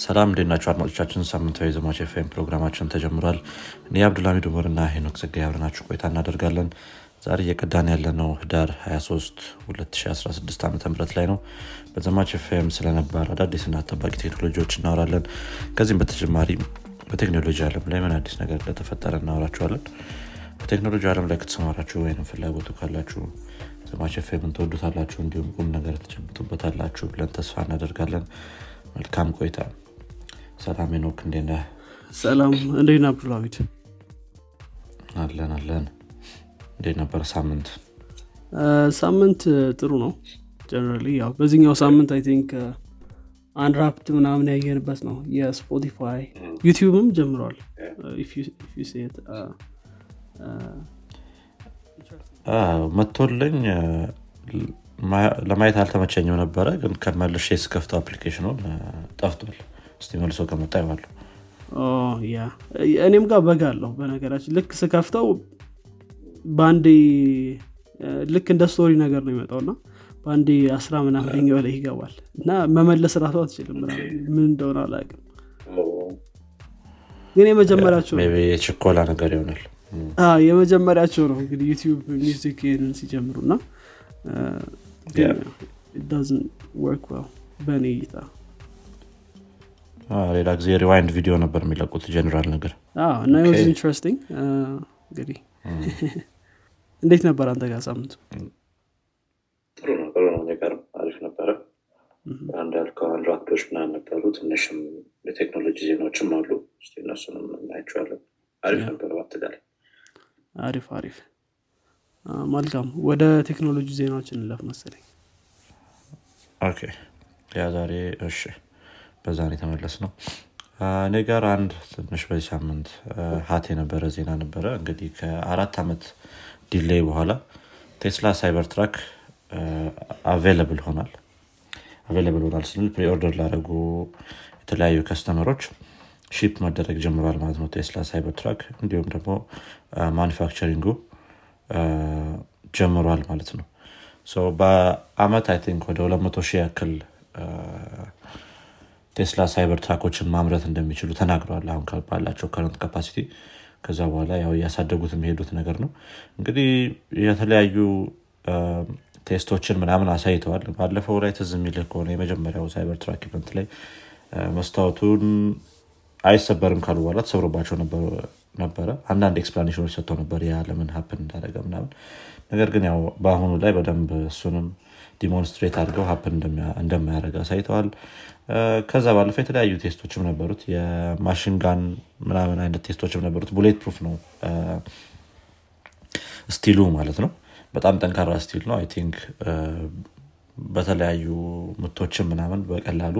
ሰላም እንዴት ናቸው አድማጮቻችን? ሳምንታዊ የዘማች ኤፍኤም ፕሮግራማችን ተጀምሯል። እኔ አብዱልሚድ ኡመር እና ሄኖክ ጸጋይ አብረናችሁ ቆይታ እናደርጋለን። ዛሬ እየቀዳን ያለነው ህዳር 23 2016 ዓ ም ላይ ነው። በዘማች ኤፍኤም ስለነባር አዳዲስና ጠባቂ ቴክኖሎጂዎች እናወራለን። ከዚህም በተጨማሪ በቴክኖሎጂ አለም ላይ ምን አዲስ ነገር እንደተፈጠረ እናወራችኋለን። በቴክኖሎጂ አለም ላይ ከተሰማራችሁ ወይም ፍላጎቱ ካላችሁ ዘማች ኤፍኤምን ትወዱታላችሁ እንዲሁም ቁም ነገር ትጨብጡበታላችሁ ብለን ተስፋ እናደርጋለን። መልካም ቆይታ ሰላም ኖክ እንዴት ነህ? ሰላም እንዴት አብዱልሚድ አለን አለን። እንዴት ነበር ሳምንት? ሳምንት ጥሩ ነው። generally ያው በዚህኛው ሳምንት I think አንድ wrapped ምናምን ያየንበት ነው። የ Spotify YouTube ም ጀምረዋል መቶልኝ ለማየት አልተመቸኝም ነበረ ግን ከመልሼ ስከፍተው application ኑን ጠፍቷል እስቲ መልሶ ከመጣ ይዋሉ ያ እኔም ጋር በጋ አለሁ በነገራችን ልክ ስከፍተው በአንዴ ልክ እንደ story ነገር ነው የሚመጣው እና በአንዴ አስራ ምናምንኛው ላይ ይገባል እና መመለስ ራሱ አትችልም ምን እንደሆነ አላቅም ግን የመጀመሪያቸው የችኮላ ነገር ይሆናል። የመጀመሪያቸው ነው እንግዲህ YouTube Music ይህንን ሲጀምሩ እና በእኔ እይታ ሌላ ጊዜ rewind ቪዲዮ ነበር የሚለቁት ጀኔራል ነገር። እና ዝ interesting እንግዲህ እንዴት ነበር አንተ ጋር ሳምንቱ? ጥሩ ነው ጥሩ ነው ነገር አሪፍ ነበረ። አንድ ያልከው አንድ ራፕዶች ምናምን ነበሩ። ትንሽም የቴክኖሎጂ ዜናዎችም አሉ። ስ እነሱንም እናያቸዋለን። አሪፍ ነበረ በአጠቃላይ አሪፍ አሪፍ። መልካም። ወደ ቴክኖሎጂ ዜናዎች እንለፍ መሰለኝ። Okay። Yeah ዛሬ እሺ በዛን የተመለስ ነው እኔ ጋር አንድ ትንሽ በዚህ ሳምንት hot የነበረ ዜና ነበረ። እንግዲህ ከአራት ዓመት delay በኋላ ቴስላ Cybertruck available ሆናል available ሆናል ስንል preorder ላደረጉ የተለያዩ customer ኦች ship መደረግ ጀምሯል ማለት ነው ቴስላ Cybertruck። እንዲሁም ደግሞ manufacturing ኡ ጀምሯል ማለት ነው። በአመት I think ወደ 200 ሺህ ያክል ቴስላ Cybertruck ኦችን ማምረት እንደሚችሉ ተናግረዋል። አሁን ባላቸው current capacity ከዛ በኋላ ያው እያሳደጉት የሚሄዱት ነገር ነው። እንግዲህ የተለያዩ test ኦችን ምናምን አሳይተዋል። ባለፈው ላይ ትዝ የሚልህ ከሆነ የመጀመሪያው Cybertruck event ላይ መስታወቱን አይሰበርም ካሉ በኋላ ተሰብሮባቸው ነበረ። አንዳንድ explanation ኦች ሰጥተው ነበር yeah ለምን happen እንዳደረገ ምናምን። ነገር ግን ያው በአሁኑ ላይ በደንብ እሱንም demonstrate አድርገው happen እንደማያደረግ አሳይተዋል። ከዛ ባለፈ የተለያዩ test ኦችም ነበሩት። የ machine gun ምናምን አይነት test ኦችም ነበሩት። bullet proof ነው። steel ኡ ማለት ነው። በጣም ጠንካራ steel ነው። I think በተለያዩ ምቶችም ምናምን በቀላሉ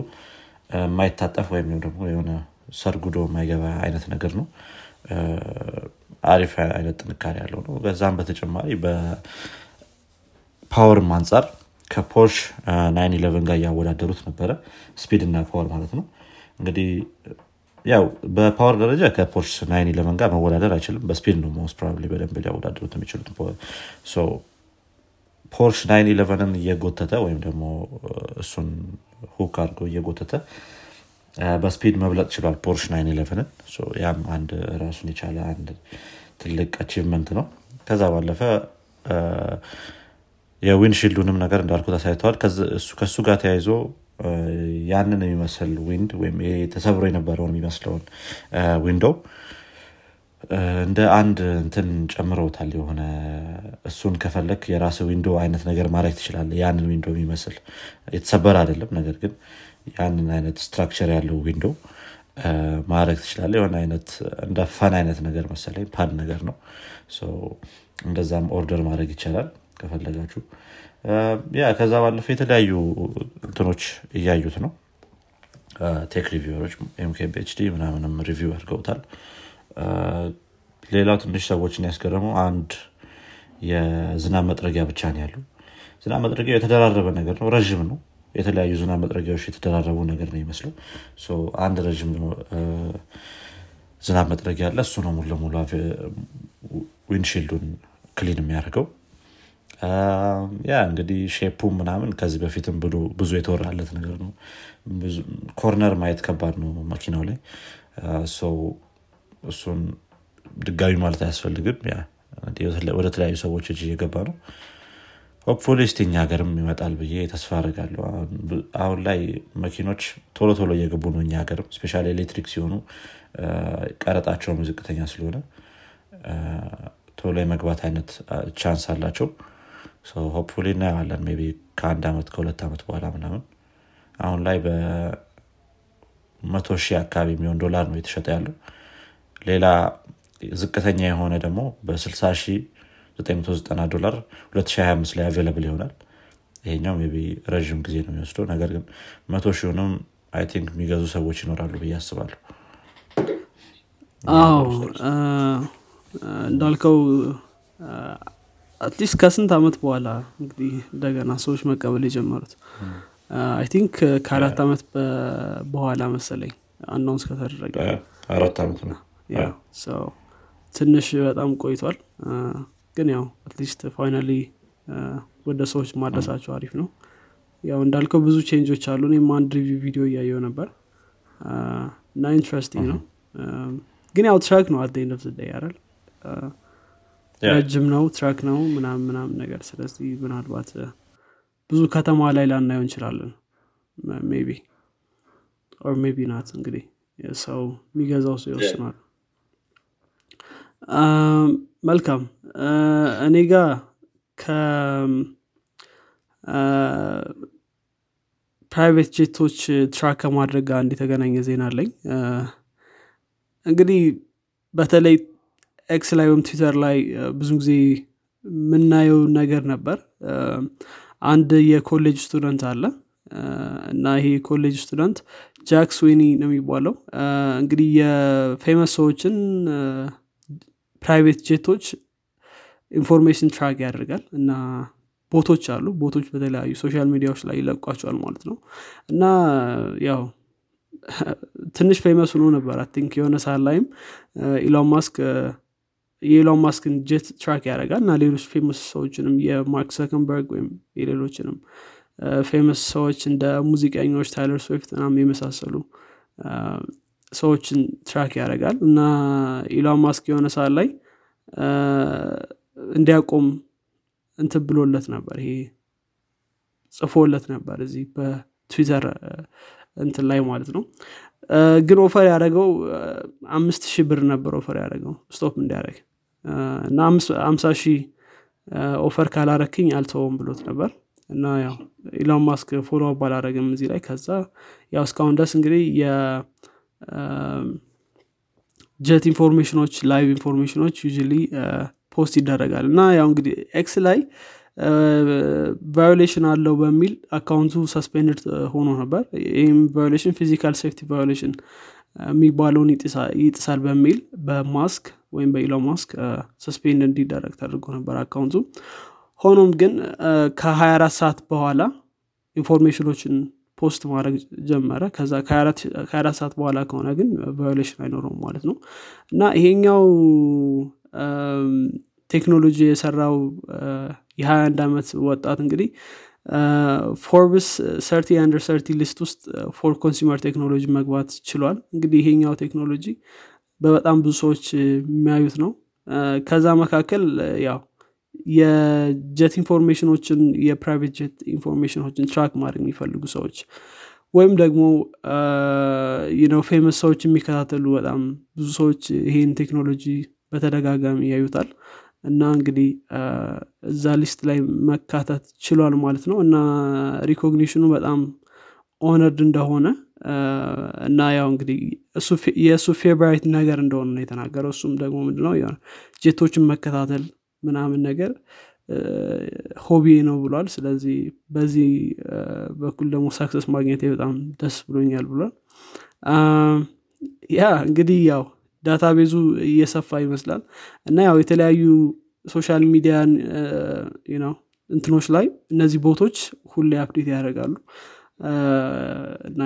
የማይታጠፍ ወይም ደግሞ የሆነ ሰርጉዶ የማይገባ አይነት ነገር ነው። አሪፍ አይነት ጥንካሬ ያለው ነው። በዛም በተጨማሪ በ power ም አንጻር ከ Porsche nine eleven ጋር እያወዳደሩት ነበረ። speed እና power ማለት ነው። እንግዲህ ያው በ power ደረጃ ከ Porsche nine eleven ጋር መወዳደር አይችልም። በ speed ነው most probably በደንብ ሊያወዳደሩት የሚችሉት Porsche nine eleven ን እየጎተተ ወይም ደግሞ እሱን hook አድርገው እየጎተተ በ speed መብለጥ ችሏል Porsche nine eleven ን። ያም አንድ ራሱን የቻለ አንድ ትልቅ achievement ነው። ከዛ ባለፈ የ windshield ኡንም ነገር እንዳልኩት አሳይተዋል። ከእሱ ጋር ተያይዞ ያንን የሚመስል wind ወይም ተሰብሮ የነበረውን የሚመስለውን window እንደ አንድ እንትን ጨምረውታል የሆነ እሱን ከፈለክ የራስ window አይነት ነገር ማድረግ ትችላለ ያንን window የሚመስል የተሰበረ አይደለም። ነገር ግን ያንን አይነት structure ያለው window ማድረግ ትችላለ የሆነ አይነት እንደ fun አይነት ነገር መሰለኝ ፓድ ነገር ነው። እንደዛም order ማድረግ ይቻላል ከፈለጋችሁ። Yeah ከዛ ባለፈ የተለያዩ እንትኖች እያዩት ነው። tech reviewer ኦች MKBHD ምናምንም review አድርገውታል። ሌላው ትንሽ ሰዎችን ያስገረመው አንድ የዝናብ መጥረጊያ ብቻ ነው ያሉ ዝናብ መጥረጊያ የተደራረበ ነገር ነው። ረዥም ነው። የተለያዩ ዝናብ መጥረጊያዎች የተደራረቡ ነገር ነው ይመስለው አንድ ረዥም ዝናብ መጥረጊያ አለ። እሱ ነው ሙሉ ለሙሉ windshield ኡን clean የሚያደርገው yeah እንግዲህ shape ኡ ምናምን ከዚህ በፊትም ብዙ የተወራለት ነገር ነው። ኮርነር ማየት ከባድ ነው መኪናው ላይ። ሰው እሱን ድጋሚ ማለት አያስፈልግም። ወደ ተለያዩ ሰዎች እጅ እየገባ ነው። ሆፕፉሊ እስቲ እኛ ሀገርም ይመጣል ብዬ ተስፋ አድርጋለሁ አሁን ላይ መኪኖች ቶሎ ቶሎ እየገቡ ነው እኛ ሀገርም። ስፔሻ ኤሌክትሪክ ሲሆኑ ቀረጣቸውም ዝቅተኛ ስለሆነ ቶሎ የመግባት አይነት chance አላቸው hopefully እናየዋለን. maybe ከአንድ ዓመት ከሁለት ዓመት በኋላ ምናምን። አሁን ላይ በመቶ ሺህ አካባቢ የሚሆን ዶላር ነው የተሸጠ ያለው። ሌላ ዝቅተኛ የሆነ ደግሞ በ60 ሺህ 990 ዶላር 2025 ላይ available ይሆናል። ይሄኛው maybe ረዥም ጊዜ ነው የሚወስደው። ነገር ግን መቶ ሺሁንም I think የሚገዙ ሰዎች ይኖራሉ ብዬ አስባለሁ። አዎ እንዳልከው at least ከስንት ዓመት በኋላ እንግዲህ እንደገና ሰዎች መቀበል የጀመሩት? I think ከአራት ዓመት በኋላ መሰለኝ announce ከተደረገ። አራት ዓመት ነው። ትንሽ በጣም ቆይቷል። ግን ያው at least finally ወደ ሰዎች ማድረሳቸው አሪፍ ነው። ያው እንዳልከው ብዙ change ኦች አሉ። እኔም አንድ review ቪዲዮ እያየው ነበር። እና interesting ነው። ግን ያው truck ነው end of the day ረጅም ነው truck ነው ምናምን ምናምን ነገር። ስለዚህ ምናልባት ብዙ ከተማ ላይ ላናየው እንችላለን። maybe or maybe not እንግዲህ ሰው የሚገዛው ሰው ይወስናል። መልካም። እኔ ጋ ከ private jet ኦች track ከማድረግ ጋር እንደተገናኘ ዜና አለኝ። እንግዲህ በተለይ X ላይ ወይም ትዊተር ላይ ብዙ ጊዜ የምናየው ነገር ነበር። አንድ የኮሌጅ student አለ። እና ይሄ የኮሌጅ student ጃክ ስዊኒ ነው የሚባለው። እንግዲህ የ famous ሰዎችን private jet ኦች information track ያደርጋል እና bot ኦች አሉ። bot ኦች በተለያዩ social media ዎች ላይ ይለቋቸዋል ማለት ነው። እና ያው ትንሽ famous ሆኖ ነበር። think የሆነ ሰዓት ላይም ኢሎን ማስክ የኢሎን ማስክን jet track ያደርጋል እና ሌሎች famous ሰዎችንም የማርክ ዙከርበርግ ወይም የሌሎችንም famous ሰዎች እንደ ሙዚቀኞች ቴይለር ስዊፍት ናም የመሳሰሉ ሰዎችን track ያደርጋል እና ኢሎን ማስክ የሆነ ሰዓት ላይ እንዲያቆም እንትን ብሎለት ነበር። ይሄ ጽፎለት ነበር እዚህ በትዊተር እንትን ላይ ማለት ነው። ግን offer ያደረገው አምስት ሺህ ብር ነበር offer ያደረገው stop እንዲያደረግ እና አምሳ ሺህ offer ካላረክኝ አልተወም ብሎት ነበር። እና ያው ኢሎን ማስክ follow ባላረግም እዚህ ላይ። ከዛ ያው እስካሁን ድረስ እንግዲህ የ jet information ኦች live information ኦች ዩ post ይደረጋል። እና ያው እንግዲህ ኤክስ ላይ violation አለው በሚል account ኡ suspend ሆኖ ነበር። ይህም violation physical safety violation የሚባለውን ይጥሳል በሚል በማስክ ወይም በኢሎን ማስክ suspend እንዲደረግ ተደርጎ ነበር account ኡ። ሆኖም ግን ከ24 ሰዓት በኋላ information ኦችን post ማድረግ ጀመረ። ከዛ ከ24 ሰዓት በኋላ ከሆነ ግን violation አይኖረውም ማለት ነው። እና ይሄኛው ቴክኖሎጂ የሰራው የ21 ዓመት ወጣት እንግዲህ ፎርብስ 30 under 30 list ውስጥ for consumer technology መግባት ችሏል። እንግዲህ ይሄኛው ቴክኖሎጂ በበጣም ብዙ ሰዎች የሚያዩት ነው። ከዛ መካከል ያው የ jet information ኦችን የ private jet information ኦችን track ማድረግ የሚፈልጉ ሰዎች ወይም ደግሞ ነው famous ሰዎች የሚከታተሉ በጣም ብዙ ሰዎች ይሄን ቴክኖሎጂ በተደጋጋሚ ያዩታል። እና እንግዲህ እዛ list ላይ መካተት ችሏል ማለት ነው። እና recognition ኡ በጣም honored እንደሆነ እና ያው እንግዲህ የእሱ favorite ነገር እንደሆነ ነው የተናገረው። እሱም ደግሞ ምንድነው ጄቶችን መከታተል ምናምን ነገር hobby ነው ብሏል። ስለዚህ በዚህ በኩል ደግሞ success ማግኘት በጣም ደስ ብሎኛል ብሏል። yeah እንግዲህ ያው database ኡ እየሰፋ ይመስላል። እና ያው የተለያዩ social media ን ነው እንትኖች ላይ እነዚህ bot ኦች ሁሌ update ያደርጋሉ እና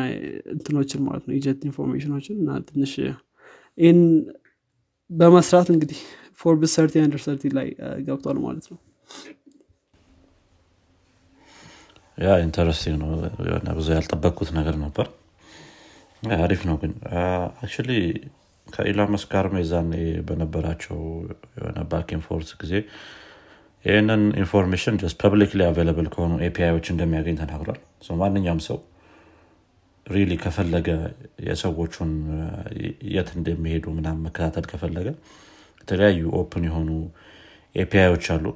እንትኖችን ማለት ነው የ jet information ኦችን እና ትንሽ ይህን በመስራት እንግዲህ ፎርብስ ሰርቲ አንደር ሰርቲ ላይ ገብቷል ማለት ነው። yeah interesting ነው። የሆነ ብዙ ያልጠበቅኩት ነገር ነበር። አሪፍ ነው ግን actually ከኢሎን ማስክ ጋርም የዛኔ በነበራቸው የሆነ back and forth ጊዜ ይህንን information just publicly available ከሆኑ API ዎች እንደሚያገኝ ተናግሯል። ማንኛውም ሰው really ከፈለገ የሰዎቹን የት እንደሚሄዱ ምናምን መከታተል ከፈለገ የተለያዩ open የሆኑ API ዎች አሉ።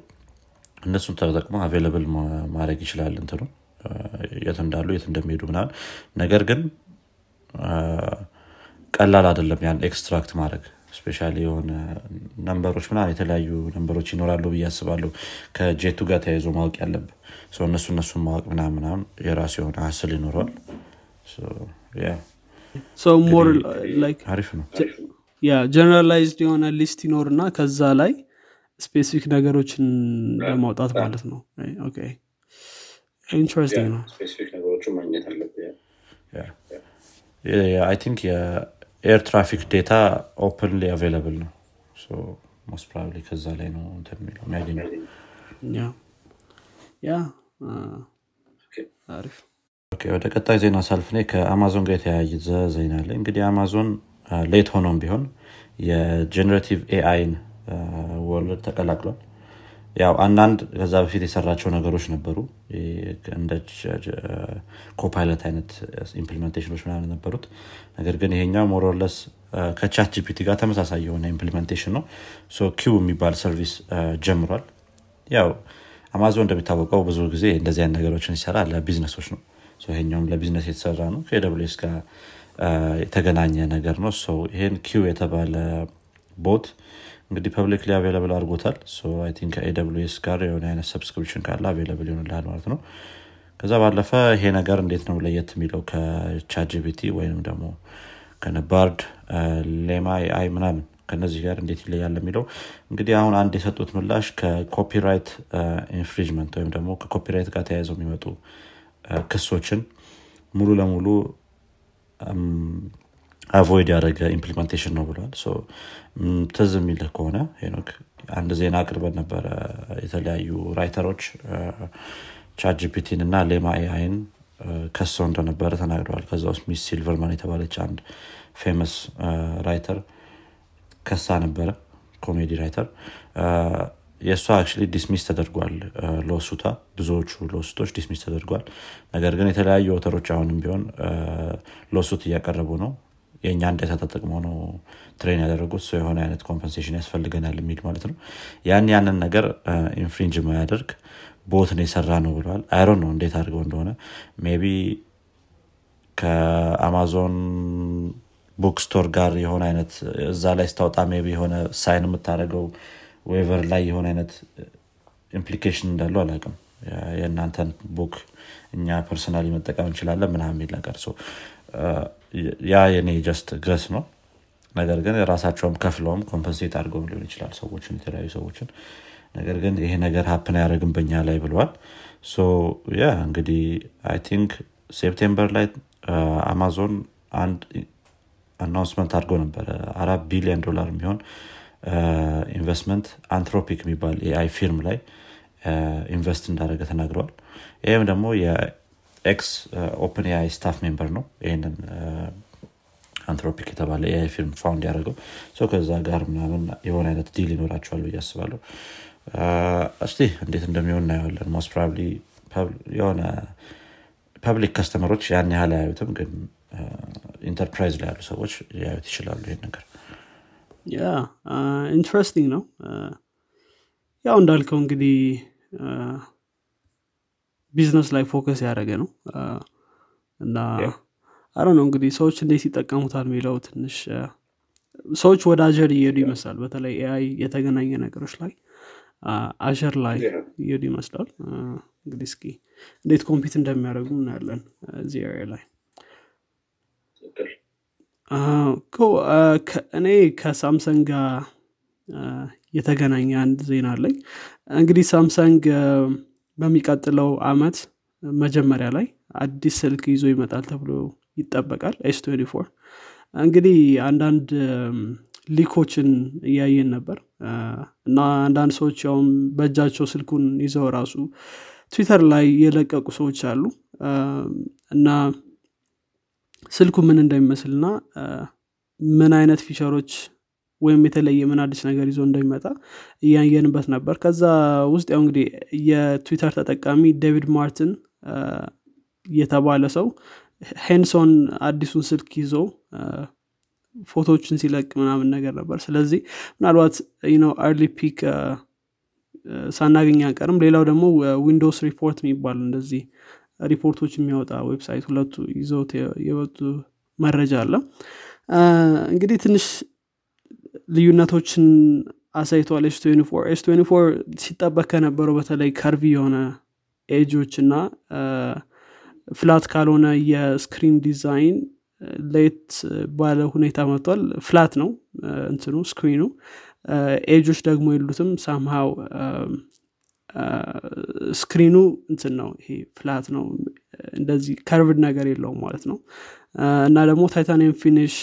እነሱን ተጠቅሞ available ማድረግ ይችላል እንትኑ። የት እንዳሉ የት እንደሚሄዱ ምናምን። ነገር ግን ቀላል አይደለም ያን extract ማድረግ special የሆነ number ኦች ምናምን የተለያዩ number ኦች ይኖራሉ ብዬ አስባለሁ ከጄቱ ጋር ተያይዞ ማወቅ ያለብ እነሱ እነሱን ማወቅ ምናምን ምናምን የራሱ የሆነ hassle ይኖረዋል ሰው አሪፍ ነው yeah generalized የሆነ list ይኖር እና ከዛ ላይ specific ነገሮችን ለማውጣት ማለት ነው okay interesting ነው specific ነገሮችን ማግኘት አለብህ I think የ air traffic data openly available ነው. most probably ከዛ ላይ ነው እንትን የሚለው የሚያገኘው. yeah አሪፍ። ወደ ቀጣይ ዜና ሳልፍ እኔ ከአማዞን ጋር የተያያዘ ዜና አለ። እንግዲህ አማዞን late ሆኖም ቢሆን የ generative AI ን world ተቀላቅሏል ያው አንዳንድ ከዛ በፊት የሰራቸው ነገሮች ነበሩ። እንደ copilot አይነት implementation ኦች ምናምን ነበሩት። ነገር ግን ይሄኛው more or less ከ ChatGPT ጋር ተመሳሳይ የሆነ implementation ነው። Q የሚባል service ጀምሯል። ያው አማዞን እንደሚታወቀው ብዙ ጊዜ እንደዚህ አይነት ነገሮችን ይሰራ ለቢዝነሶች ነው። ይሄኛውም ለቢዝነስ የተሰራ ነው። ከAWS ጋር የተገናኘ ነገር ነው። ይህን Q የተባለ bot እንግዲህ publicly available አድርጎታል። ከAWS ጋር የሆነ አይነት subscription ካለ available ይሆንልሃል ማለት ነው። ከዛ ባለፈ ይሄ ነገር እንዴት ነው ለየት የሚለው? ከ ChatGPT ወይም ደግሞ ከነ Bard Llama AI ምናምን ከነዚህ ጋር እንዴት ይለያል የሚለው እንግዲህ አሁን አንድ የሰጡት ምላሽ ከ copyright infringement ወይም ደግሞ ከ copyright ጋር ተያይዘው የሚመጡ ክሶችን ሙሉ ለሙሉ avoid ያደረገ implementation ነው ብለዋል ትዝ የሚልህ ከሆነ ሄኖክ አንድ ዜና አቅርበን ነበረ የተለያዩ writer ኦች ChatGPT ን እና Llama AI ን ከሰው እንደነበረ ተናግረዋል። ከዛ ውስጥ miss ሲልቨርማን የተባለች አንድ famous writer ከሳ ነበረ comedy writer የእሷ actually dismiss ተደርጓል። lawsuit ኣ ብዙዎቹ lawsuit ኦች dismiss ተደርጓል። ነገር ግን የተለያዩ writer ኦች አሁንም ቢሆን lawsuit እያቀረቡ ነው የእኛ data ተጠቅመው ነው train ያደረጉት። ሰው የሆነ አይነት compensation ያስፈልገናል የሚል ማለት ነው። ያን ያንን ነገር infringe ማያደርግ bot ን የሰራ ነው ብለዋል። አይሮን ነው እንዴት አድርገው እንደሆነ። maybe ከአማዞን book store ጋር የሆነ አይነት እዛ ላይ ስታወጣ maybe የሆነ sign የምታደረገው waiver ላይ የሆነ አይነት implication እንዳለው አላውቅም። የእናንተን book እኛ personally መጠቀም እንችላለን ምናምን የሚል ነገር ያ የኔ just guess ነው። ነገር ግን ራሳቸውም ከፍለውም compensate አድርገውም ሊሆን ይችላል ሰዎችን የተለያዩ ሰዎችን። ነገር ግን ይሄ ነገር happen አያደረግም በኛ ላይ ብለዋል ያ እንግዲህ I think September ላይ አማዞን አንድ announcement አድርገው ነበረ። አራት ቢሊዮን ዶላር የሚሆን investment Anthropic የሚባል AI firm ላይ invest እንዳደረገ ተናግረዋል። ይህም ደግሞ የ ex OpenAI staff member ነው ይህንን Anthropic የተባለ AI firm found ያደረገው. ሰው ከዛ ጋር ምናምን የሆነ አይነት deal ይኖራቸዋል ብዬ አስባለሁ. እስቲ እንዴት እንደሚሆን እናየዋለን. most probably የሆነ public customer ኦች ያን ያህል አያዩትም ግን ኢንተርፕራይዝ ላይ ያሉ ሰዎች ሊያዩት ይችላሉ ይህን ነገር። interesting ነው. ያው እንዳልከው እንግዲህ ቢዝነስ ላይ focus ያደረገ ነው። እና አረ ነው እንግዲህ ሰዎች እንዴት ይጠቀሙታል የሚለው ትንሽ ሰዎች ወደ Azure እየሄዱ ይመስላል። በተለይ AI የተገናኘ ነገሮች ላይ Azure ላይ እየሄዱ ይመስላል። እንግዲህ እስኪ እንዴት compete እንደሚያደርጉ እናያለን እዚህ area ላይ። እኔ ከሳምሰንግ ጋር የተገናኘ አንድ ዜና አለኝ። እንግዲህ ሳምሰንግ በሚቀጥለው አመት መጀመሪያ ላይ አዲስ ስልክ ይዞ ይመጣል ተብሎ ይጠበቃል S እንግዲህ አንዳንድ leak ኦችን እያየን ነበር። እና አንዳንድ ሰዎች ያውም በእጃቸው ስልኩን ይዘው ራሱ ትዊተር ላይ የለቀቁ ሰዎች አሉ። እና ስልኩ ምን እንደሚመስል እና ምን አይነት feature ኦች ወይም የተለየ ምን አዲስ ነገር ይዞ እንደሚመጣ እያየንበት ነበር። ከዛ ውስጥ ያው እንግዲህ የትዊተር ተጠቃሚ ዴቪድ ማርቲን የተባለ ሰው hands on አዲሱን ስልክ ይዞ ፎቶዎችን ሲለቅ ምናምን ነገር ነበር። ስለዚህ ምናልባት ነው early peek ሳናገኝ አንቀርም። ሌላው ደግሞ Windows Report የሚባል እንደዚህ ሪፖርቶች የሚያወጣ ዌብሳይት ሁለቱ ይዘውት የወጡ መረጃ አለ። እንግዲህ ትንሽ ልዩነቶችን አሳይቷል ኤስ ኤስ ሲጠበቅ ከነበረው በተለይ ከርቪ የሆነ ኤጆች እና ፍላት ካልሆነ የስክሪን ዲዛይን ለየት ባለ ሁኔታ መጥቷል። ፍላት ነው እንትኑ ስክሪኑ። ኤጆች ደግሞ የሉትም። ሳምሃው screen ኑ እንትን ነው ይሄ flat ነው። እንደዚህ curved ነገር የለውም ማለት ነው። እና ደግሞ titanium finish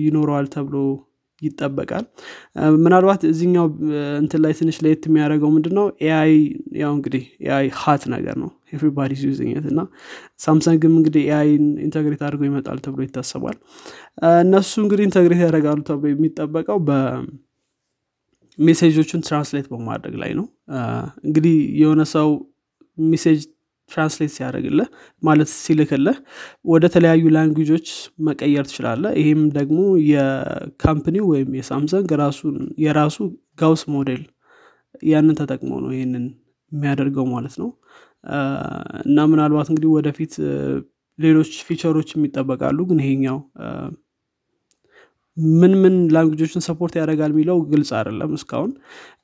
ይኖረዋል ተብሎ ይጠበቃል። ምናልባት እዚኛው እንትን ላይ ትንሽ ለየት የሚያደርገው ምንድነው? AI ያው እንግዲህ AI hot ነገር ነው። everybody using እና ሳምሰንግም እንግዲህ AI ን integrate አድርገው ይመጣል ተብሎ ይታሰባል። እነሱ እንግዲህ integrate ያደርጋሉ ተብሎ የሚጠበቀው በ message ኦችን translate በማድረግ ላይ ነው። እንግዲህ የሆነ ሰው message translate ሲያደርግልህ ማለት ሲልክልህ ወደ ተለያዩ language ኦች መቀየር ትችላለህ ይህም ደግሞ የ company ው ወይም የሳምሰንግ የራሱ Gauss model ያንን ተጠቅሞ ነው ይህንን የሚያደርገው ማለት ነው። እና ምናልባት እንግዲህ ወደፊት ሌሎች feature ኦች ይጠበቃሉ ግን ይሄኛው ምን ምን language ኦችን support ያደርጋል የሚለው ግልጽ አይደለም እስካሁን።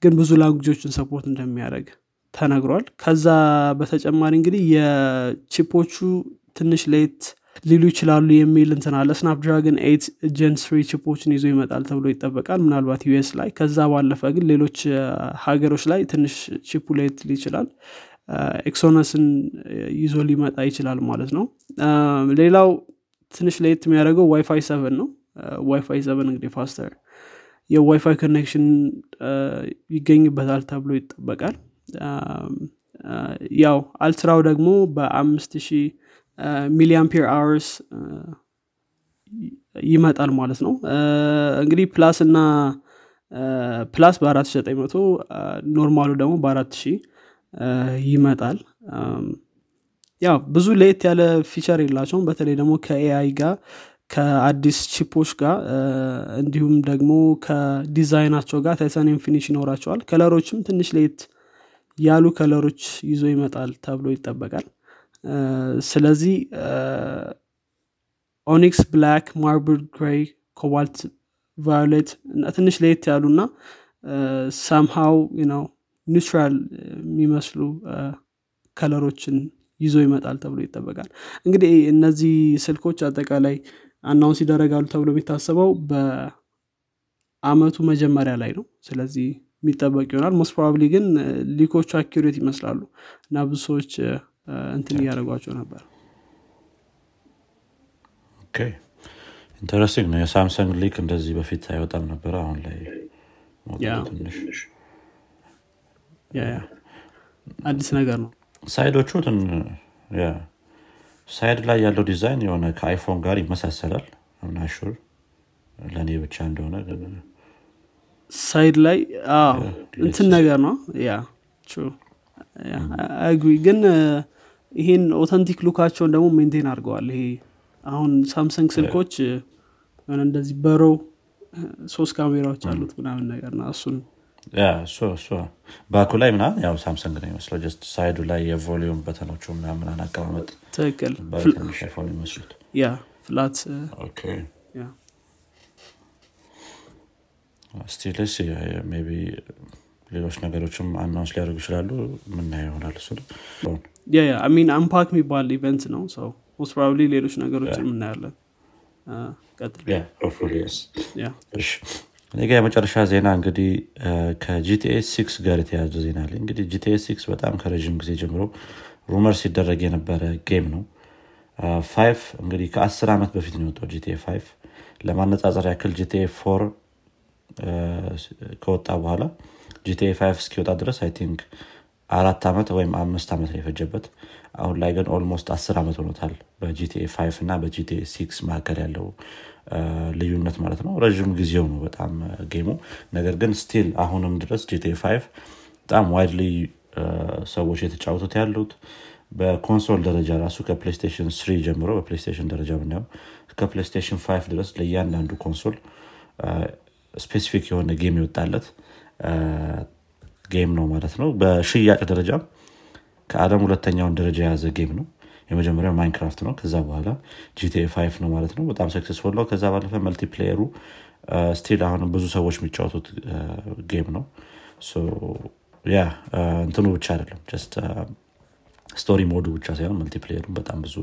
ግን ብዙ language ኦችን support እንደሚያደርግ ተነግሯል። ከዛ በተጨማሪ እንግዲህ የ chip ኦቹ ትንሽ ለየት ሊሉ ይችላሉ የሚል እንትን አለ። Snapdragon Eight Gen Three chip ኦችን ይዞ ይመጣል ተብሎ ይጠበቃል። ምናልባት US ላይ ከዛ ባለፈ ግን ሌሎች ሀገሮች ላይ ትንሽ chip ኡ ለየት ይችላል። Exynos ን ይዞ ሊመጣ ይችላል ማለት ነው። ሌላው ትንሽ ለየት የሚያደርገው WiFi seven ነው። WiFi seven እንግዲህ faster የ WiFi connection ይገኝበታል ተብሎ ይጠበቃል ያው Ultra ው ደግሞ በአምስት ሺህ milliampere hours ይመጣል ማለት ነው። እንግዲህ Plus እና Plus ሺ ዘጠኝ መቶ normal ኡ ደግሞ በአራት ሺህ ይመጣል። ያው ብዙ ለየት ያለ feature የላቸውም። በተለይ ደግሞ ከ AI ጋር ከአዲስ chip ኦች ጋር እንዲሁም ደግሞ ከዲዛይናቸው ጋር titanium finish ይኖራቸዋል። color ኦችም ትንሽ ለየት ያሉ color ኦች ይዞ ይመጣል ተብሎ ይጠበቃል። ስለዚህ onyx black marble gray cobalt violet ትንሽ ለየት ያሉና somehow ነው neutral የሚመስሉ color ኦችን ይዞ ይመጣል ተብሎ ይጠበቃል። እንግዲህ እነዚህ ስልኮች አጠቃላይ announce ይደረጋሉ ተብሎ የሚታሰበው በአመቱ መጀመሪያ ላይ ነው። ስለዚህ የሚጠበቅ ይሆናል። most probably ግን leak ኦቹ accurate ይመስላሉ እና ብዙ ሰዎች እንትን እያደረጓቸው ነበር። interesting ነው። የሳምሰንግ leak እንደዚህ በፊት አይወጣም ነበረ። አሁን ላይ ትንሽ አዲስ ነገር ነው። ሳይዶቹ ሳይድ ላይ ያለው ዲዛይን የሆነ ከአይፎን ጋር ይመሳሰላል። ምናሹር ለእኔ ብቻ እንደሆነ ሳይድ ላይ እንትን ነገር ነው። ያ አግሪ ግን ይሄን ኦተንቲክ ሉካቸውን ደግሞ ሜንቴን አድርገዋል። ይሄ አሁን ሳምሰንግ ስልኮች ሆነ እንደዚህ በሮ ሶስት ካሜራዎች አሉት ምናምን ነገር ና እሱን ባኩ ላይ ምናምን ያው ሳምሰንግ ነው ይመስለው ጀስት ሳይዱ ላይ የቮሊዩም በተኖቹ ምናምን አቀማመጥ ትክክል። ያ ፍላት ስቲልስ ቢ ሌሎች ነገሮችም አናውንስ ሊያደርጉ ይችላሉ። ምናየው ይሆናል እሱ? ሚን አምፓክ የሚባል ኢቨንት ነው ሰው Most probably ሌሎች ነገሮችን የምናያለን እኔ ጋ የመጨረሻ ዜና እንግዲህ ከ GTA Six ጋር የተያዘ ዜና አለ። እንግዲህ GTA Six በጣም ከረዥም ጊዜ ጀምሮ rumor ሲደረግ የነበረ game ነው። Five እንግዲህ ከአስር ዓመት በፊት ነው የወጣው GTA Five ለማነጻጸር ያክል GTA Four ከወጣ በኋላ GTA Five እስኪወጣ ድረስ I think አራት ዓመት ወይም አምስት ዓመት ነው የፈጀበት። አሁን ላይ ግን almost አስር ዓመት ሆኖታል በ GTA Five እና በ GTA Six መካከል ያለው ልዩነት ማለት ነው። ረዥም ጊዜው ነው በጣም game ኡ። ነገር ግን still አሁንም ድረስ GTA Five በጣም widely ሰዎች የተጫወቱት ያሉት በ console ደረጃ ራሱ ከ PlayStation Three ጀምሮ በ PlayStation ደረጃ ብናየው ከ PlayStation Five ድረስ ለእያንዳንዱ console Specific የሆነ game የወጣለት game ነው ማለት ነው። በሽያጭ ደረጃ ከአለም ሁለተኛውን ደረጃ የያዘ game ነው። የመጀመሪያው Minecraft ነው። ከዛ በኋላ GTA Five ነው ማለት ነው። በጣም successful ነው። ከዛ ባለፈ multiplayer ኡ still አሁንም ብዙ ሰዎች የሚጫወቱት game ነው። Yeah እንትኑ ብቻ አይደለም። story mode ኡ ብቻ ሳይሆን multiplayer ኡም በጣም ብዙ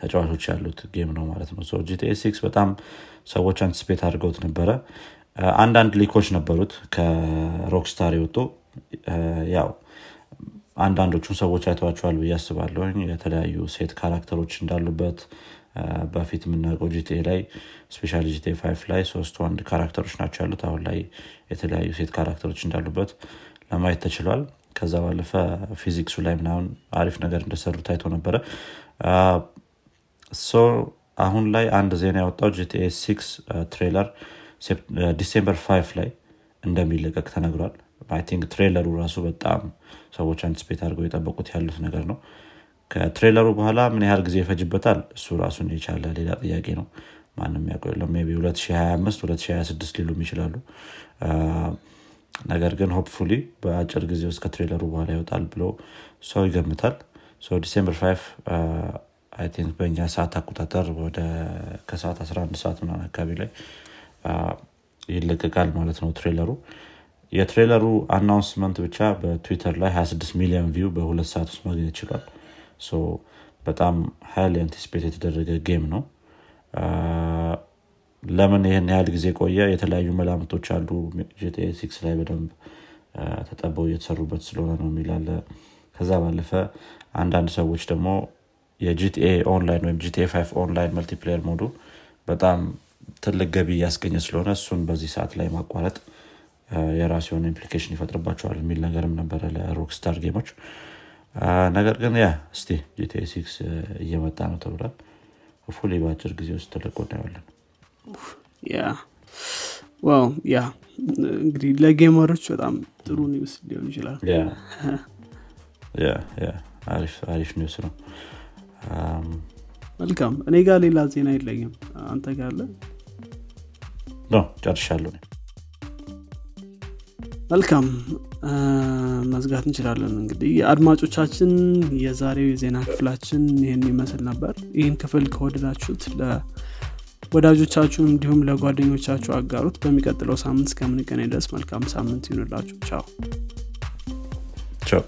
ተጫዋቾች ያሉት game ነው ማለት ነው። GTA Six በጣም ሰዎች anticipate አድርገውት ነበረ አንዳንድ leak ኦች ነበሩት ከ Rockstar የወጡ። ያው አንዳንዶቹን ሰዎች አይተዋቸዋል ብዬ አስባለሁ የተለያዩ ሴት character ኦች እንዳሉበት በፊት የምናውቀው GTA ላይ especially GTA Five ላይ ሶስት ወንድ character ኦች ናቸው ያሉት። አሁን ላይ የተለያዩ ሴት character ኦች እንዳሉበት ለማየት ተችሏል። ከዛ ባለፈ ፊዚክሱ ላይ ምናምን አሪፍ ነገር እንደሰሩ ታይቶ ነበረ። አሁን ላይ አንድ ዜና ያወጣው GTA Six trailer December five ላይ እንደሚለቀቅ ተነግሯል። think trailer ኡ ራሱ በጣም ሰዎች anticipate አድርገው የጠበቁት ያሉት ነገር ነው። ከ trailer ኡ በኋላ ምን ያህል ጊዜ ይፈጅበታል? እሱ ራሱን የቻለ ሌላ ጥያቄ ነው። ማንም ያውቀው የለም። Maybe 2025 2026 ሊሉም ይችላሉ። ነገር ግን hopefully በአጭር ጊዜ ውስጥ ከ trailer ኡ በኋላ ይወጣል ብሎ ሰው ይገምታል። December 5 I think በእኛ ሰዓት አቆጣጠር ወደ ከሰዓት 11 ሰዓት ምናምን አካባቢ ላይ ይለቀቃል ማለት ነው trailer ኡ። የ trailer ኡ announcement ብቻ በትዊተር ላይ 26 ሚሊዮን view በሁለት ሰዓት ውስጥ ማግኘት ይችላል። በጣም ሀይል anticipate የተደረገ game ነው። ለምን ይህን ያህል ጊዜ ቆየ? የተለያዩ መላምቶች አሉ። GTA ላይ በደንብ ተጠበው እየተሰሩበት ስለሆነ ነው የሚል አለ ከዛ ባለፈ አንዳንድ ሰዎች ደግሞ የ GTA Online ወይም GTA Online multiplayer mode ኡ በጣም ትልቅ ገቢ እያስገኘ ስለሆነ እሱን በዚህ ሰዓት ላይ ማቋረጥ የራሱ የሆነ implication ይፈጥርባቸዋል የሚል ነገርም ነበረ ለ Rockstar Games ኦች። ነገር ግን ያ እስቲ GTA Six እየመጣ ነው ተብሏል። Hopefully በአጭር ጊዜ ውስጥ ተለቆ እናየዋለን Wow yeah እንግዲህ ለ gamer ኦች በጣም ጥሩ news ሊሆን ይችላል። አሪፍ news ነው። መልካም። እኔ ጋር ሌላ ዜና የለኝም። አንተ ጋር ጨርሻለሁ መልካም። መዝጋት እንችላለን። እንግዲህ አድማጮቻችን የዛሬው የዜና ክፍላችን ይህን ይመስል ነበር። ይህን ክፍል ከወደዳችሁት ወዳጆቻችሁ እንዲሁም ለጓደኞቻችሁ አጋሩት። በሚቀጥለው ሳምንት እስከምንገናኝ ድረስ መልካም ሳምንት ይሁንላችሁ። ቻው። ቻው